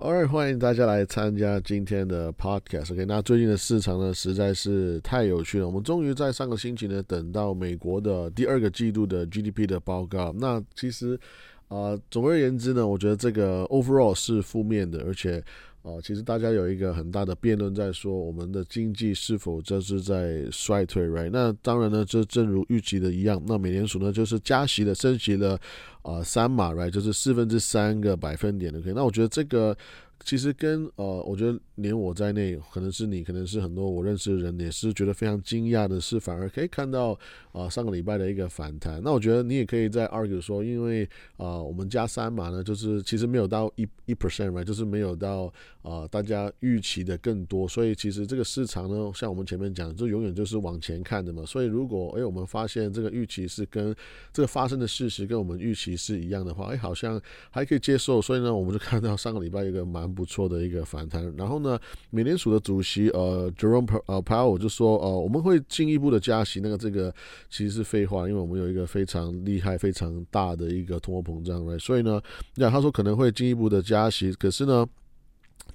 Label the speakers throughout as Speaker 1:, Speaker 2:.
Speaker 1: oi 欢迎大家来参加今天的 Podcast。OK，那最近的市场呢实在是太有趣了。我们终于在上个星期呢等到美国的第二个季度的 GDP 的报告。那其实啊，总而言之呢，我觉得这个 Overall 是负面的，而且。哦，其实大家有一个很大的辩论在说，我们的经济是否这是在衰退，right？那当然呢，这正如预期的一样，那美联储呢就是加息的，升息的，啊，三码，right？就是四分之三个百分点的，OK？那我觉得这个。其实跟呃，我觉得连我在内，可能是你，可能是很多我认识的人，也是觉得非常惊讶的是，反而可以看到啊上个礼拜的一个反弹。那我觉得你也可以在 argue 说，因为啊我们加三码呢，就是其实没有到一一 percent 嘛就是没有到啊大家预期的更多。所以其实这个市场呢，像我们前面讲，就永远就是往前看的嘛。所以如果哎我们发现这个预期是跟这个发生的事实跟我们预期是一样的话，哎好像还可以接受。所以呢，我们就看到上个礼拜一个蛮。不错的一个反弹，然后呢，美联储的主席呃，Jerome 呃 Powell 就说，呃，我们会进一步的加息。那个这个其实是废话，因为我们有一个非常厉害、非常大的一个通货膨胀，right？所以呢，那他说可能会进一步的加息，可是呢，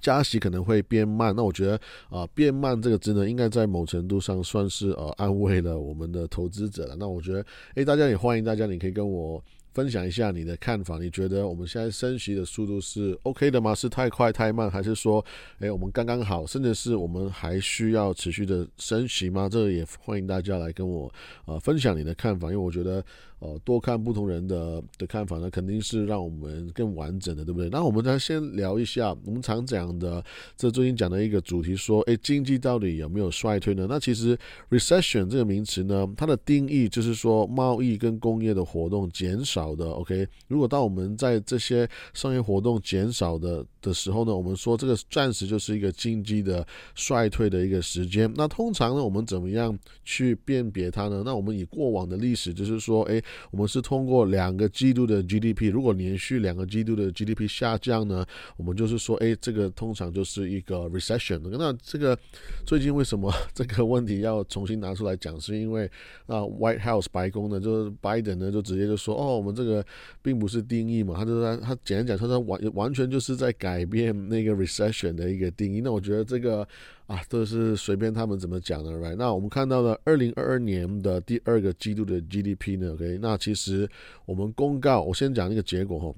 Speaker 1: 加息可能会变慢。那我觉得啊，变慢这个字呢，应该在某程度上算是呃安慰了我们的投资者了。那我觉得，诶，大家也欢迎大家，你可以跟我。分享一下你的看法，你觉得我们现在升息的速度是 OK 的吗？是太快太慢，还是说，诶，我们刚刚好，甚至是我们还需要持续的升息吗？这个也欢迎大家来跟我呃分享你的看法，因为我觉得。呃，多看不同人的的看法呢，肯定是让我们更完整的，对不对？那我们再先聊一下，我们常讲的，这最近讲的一个主题，说，诶，经济到底有没有衰退呢？那其实 recession 这个名词呢，它的定义就是说，贸易跟工业的活动减少的。OK，如果当我们在这些商业活动减少的的时候呢，我们说这个暂时就是一个经济的衰退的一个时间。那通常呢，我们怎么样去辨别它呢？那我们以过往的历史，就是说，诶。我们是通过两个季度的 GDP，如果连续两个季度的 GDP 下降呢，我们就是说，哎，这个通常就是一个 recession。那这个最近为什么这个问题要重新拿出来讲？是因为啊，White House 白宫呢，就是 Biden 呢，就直接就说，哦，我们这个并不是定义嘛，他就在他简单讲，他说完完全就是在改改变那个 recession 的一个定义。那我觉得这个。啊，都是随便他们怎么讲的，right？那我们看到了二零二二年的第二个季度的 GDP 呢？OK，那其实我们公告，我先讲一个结果哈。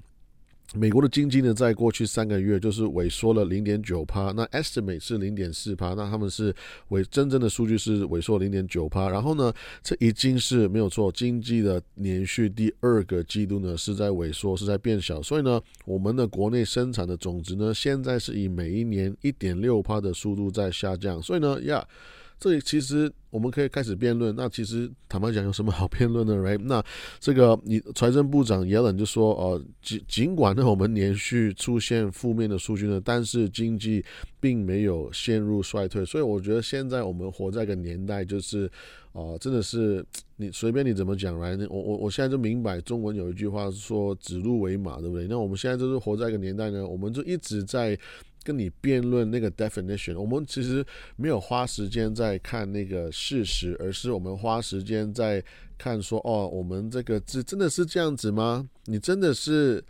Speaker 1: 美国的经济呢，在过去三个月就是萎缩了零点九帕，那 estimate 是零点四帕，那他们是萎真正的数据是萎缩零点九帕。然后呢，这已经是没有错，经济的连续第二个季度呢是在萎缩，是在变小。所以呢，我们的国内生产的总值呢，现在是以每一年一点六帕的速度在下降。所以呢，呀。这里其实我们可以开始辩论。那其实坦白讲，有什么好辩论的？Right？那这个你财政部长耶伦就说：“呃，尽尽管呢，我们连续出现负面的数据呢，但是经济并没有陷入衰退。所以我觉得现在我们活在一个年代，就是呃，真的是你随便你怎么讲来，我我我现在就明白中文有一句话说‘指鹿为马’，对不对？那我们现在就是活在一个年代呢，我们就一直在。”跟你辩论那个 definition，我们其实没有花时间在看那个事实，而是我们花时间在看说，哦，我们这个字真的是这样子吗？你真的是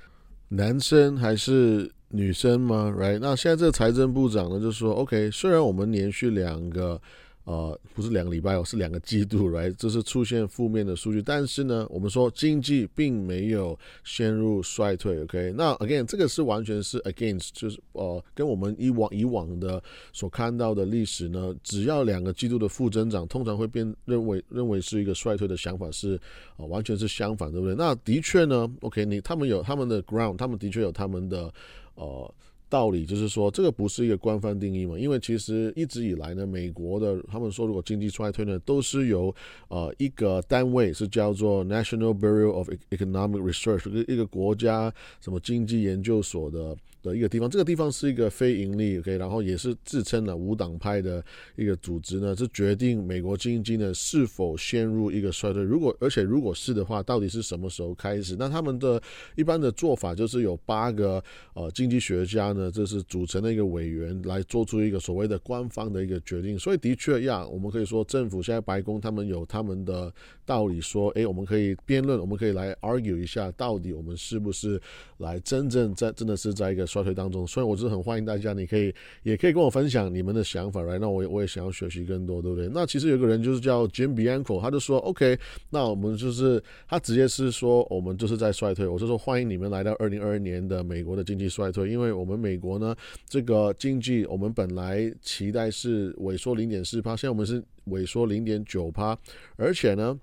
Speaker 1: 男生还是女生吗？Right？那现在这个财政部长呢，就说，OK，虽然我们连续两个。呃，不是两个礼拜哦，是两个季度，right？就是出现负面的数据，但是呢，我们说经济并没有陷入衰退，OK？那 again，这个是完全是 against，就是呃，跟我们以往以往的所看到的历史呢，只要两个季度的负增长，通常会变认为认为是一个衰退的想法是啊，完全是相反，对不对？那的确呢，OK？你他们有他们的 ground，他们的确有他们的呃。道理就是说，这个不是一个官方定义嘛？因为其实一直以来呢，美国的他们说，如果经济衰退呢，都是由呃一个单位是叫做 National Bureau of Economic Research，一个一个国家什么经济研究所的。的一个地方，这个地方是一个非盈利，OK，然后也是自称了无党派的一个组织呢，是决定美国经济呢是否陷入一个衰退。如果而且如果是的话，到底是什么时候开始？那他们的一般的做法就是有八个呃经济学家呢，这是组成的一个委员来做出一个所谓的官方的一个决定。所以的确呀，我们可以说政府现在白宫他们有他们的道理，说哎，我们可以辩论，我们可以来 argue 一下，到底我们是不是来真正在真的是在一个。衰退当中，所以我是很欢迎大家，你可以也可以跟我分享你们的想法来，那我我也想要学习更多，对不对？那其实有个人就是叫 Jim Bianco，他就说 OK，那我们就是他直接是说我们就是在衰退，我就说欢迎你们来到二零二二年的美国的经济衰退，因为我们美国呢这个经济我们本来期待是萎缩零点四趴，现在我们是萎缩零点九趴，而且呢。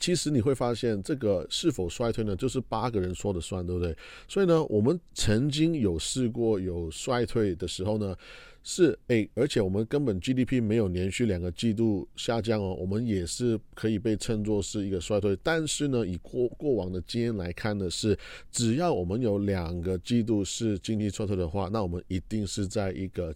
Speaker 1: 其实你会发现，这个是否衰退呢？就是八个人说的算，对不对？所以呢，我们曾经有试过有衰退的时候呢，是诶，而且我们根本 GDP 没有连续两个季度下降哦，我们也是可以被称作是一个衰退。但是呢，以过过往的经验来看的是，只要我们有两个季度是经济衰退的话，那我们一定是在一个。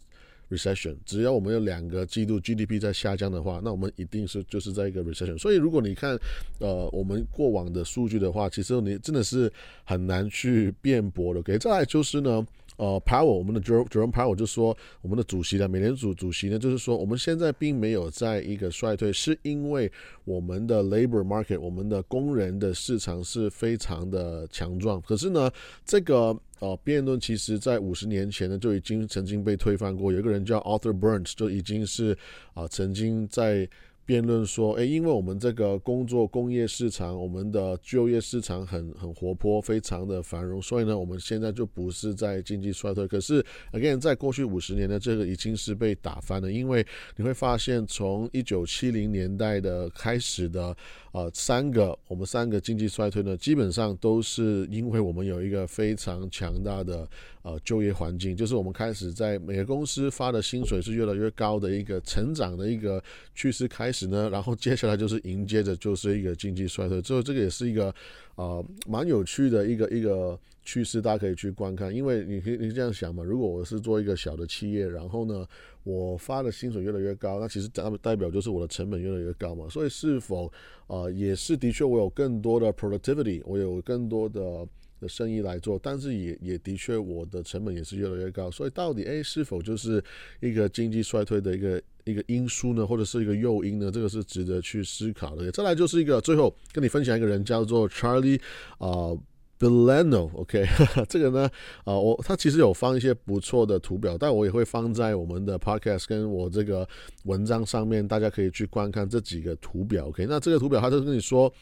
Speaker 1: recession，只要我们有两个季度 GDP 在下降的话，那我们一定是就是在一个 recession。所以如果你看呃我们过往的数据的话，其实你真的是很难去辩驳的。OK，再来就是呢。呃，Power，我们的 Jerome Power 就说，我们的主席的美联储主席呢，就是说，我们现在并没有在一个衰退，是因为我们的 labor market，我们的工人的市场是非常的强壮。可是呢，这个呃辩论其实在五十年前呢就已经曾经被推翻过。有一个人叫 Arthur Burns，就已经是啊曾经在。辩论说，诶，因为我们这个工作工业市场，我们的就业市场很很活泼，非常的繁荣，所以呢，我们现在就不是在经济衰退。可是，again，在过去五十年呢，这个已经是被打翻了。因为你会发现，从一九七零年代的开始的，呃，三个我们三个经济衰退呢，基本上都是因为我们有一个非常强大的。呃，就业环境就是我们开始在每个公司发的薪水是越来越高的一个成长的一个趋势开始呢，然后接下来就是迎接着就是一个经济衰退，之后这个也是一个呃蛮有趣的一个一个趋势，大家可以去观看。因为你可以你这样想嘛，如果我是做一个小的企业，然后呢我发的薪水越来越高，那其实代代表就是我的成本越来越高嘛，所以是否呃也是的确我有更多的 productivity，我有更多的。的生意来做，但是也也的确，我的成本也是越来越高，所以到底诶是否就是一个经济衰退的一个一个因素呢，或者是一个诱因呢？这个是值得去思考的。再来就是一个最后跟你分享一个人叫做 Charlie 啊 Bellano，OK，这个呢啊我他其实有放一些不错的图表，但我也会放在我们的 Podcast 跟我这个文章上面，大家可以去观看这几个图表。OK，那这个图表他就跟你说。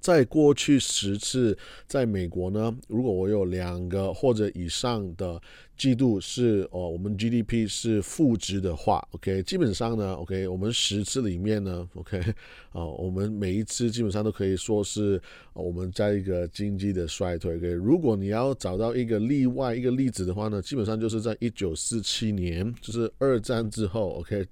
Speaker 1: 在过去十次，在美国呢，如果我有两个或者以上的季度是哦，我们 GDP 是负值的话，OK，基本上呢，OK，我们十次里面呢，OK，啊，我们每一次基本上都可以说是我们在一个经济的衰退。OK，如果你要找到一个例外一个例子的话呢，基本上就是在一九四七年，就是二战之后，OK。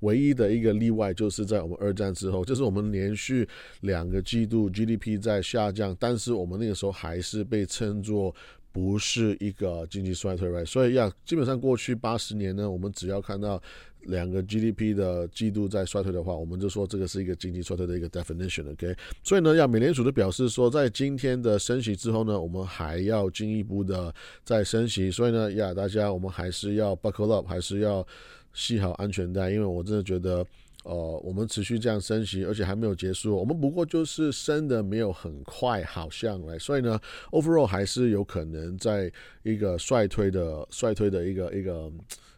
Speaker 1: 唯一的一个例外就是在我们二战之后，就是我们连续两个季度 GDP 在下降，但是我们那个时候还是被称作不是一个经济衰退，right？所以呀基本上过去八十年呢，我们只要看到两个 GDP 的季度在衰退的话，我们就说这个是一个经济衰退的一个 definition，OK？所以呢，要美联储的表示说，在今天的升息之后呢，我们还要进一步的再升息，所以呢，呀，大家我们还是要 buckle up，还是要。系好安全带，因为我真的觉得，呃，我们持续这样升息，而且还没有结束，我们不过就是升的没有很快，好像来，所以呢，overall 还是有可能在一个率推的率推的一个一个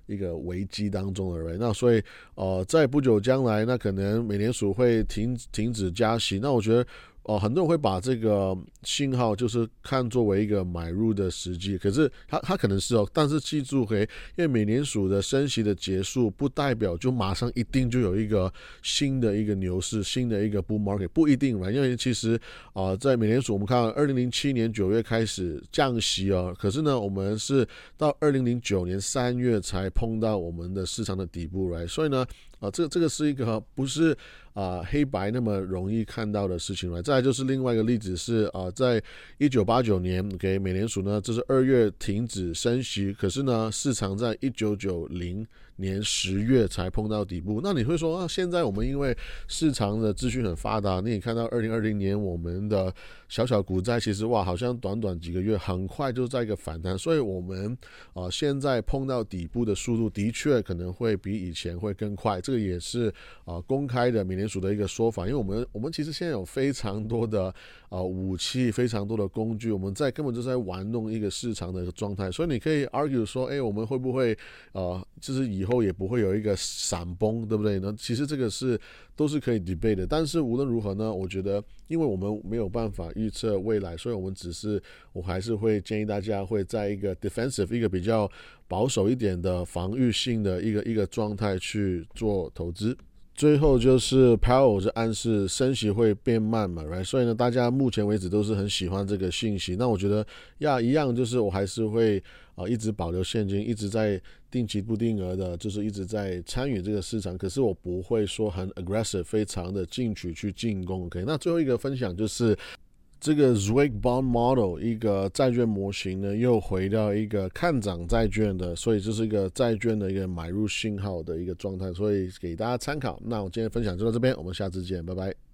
Speaker 1: 一个危机当中的人。那所以，呃，在不久将来，那可能美联储会停停止加息。那我觉得。哦，很多人会把这个信号就是看作为一个买入的时机，可是它它可能是哦，但是记住，嘿，因为美联储的升息的结束，不代表就马上一定就有一个新的一个牛市，新的一个 bull market，不一定嘛。因为其实啊，在美联储，我们看二零零七年九月开始降息哦，可是呢，我们是到二零零九年三月才碰到我们的市场的底部来，所以呢。啊，这这个是一个不是啊黑白那么容易看到的事情了。再来就是另外一个例子是啊，在一九八九年给美联储呢，这是二月停止升息，可是呢，市场在一九九零年十月才碰到底部。那你会说啊，现在我们因为市场的资讯很发达，你也看到二零二零年我们的小小股灾，其实哇，好像短短几个月很快就在一个反弹，所以我们啊现在碰到底部的速度的确可能会比以前会更快。这个也是啊公开的美联储的一个说法，因为我们我们其实现在有非常多的啊武器，非常多的工具，我们在根本就在玩弄一个市场的一个状态，所以你可以 argue 说，哎，我们会不会呃，就是以后后也不会有一个闪崩，对不对？呢其实这个是都是可以 debate 的。但是无论如何呢，我觉得，因为我们没有办法预测未来，所以我们只是，我还是会建议大家会在一个 defensive 一个比较保守一点的防御性的一个一个状态去做投资。最后就是 Powell 就暗示升息会变慢嘛，right？所以呢，大家目前为止都是很喜欢这个信息。那我觉得呀，一样就是我还是会啊一直保留现金，一直在定期不定额的，就是一直在参与这个市场。可是我不会说很 aggressive，非常的进取去进攻。OK，那最后一个分享就是。这个 Zwig Bond Model 一个债券模型呢，又回到一个看涨债券的，所以这是一个债券的一个买入信号的一个状态，所以给大家参考。那我今天分享就到这边，我们下次见，拜拜。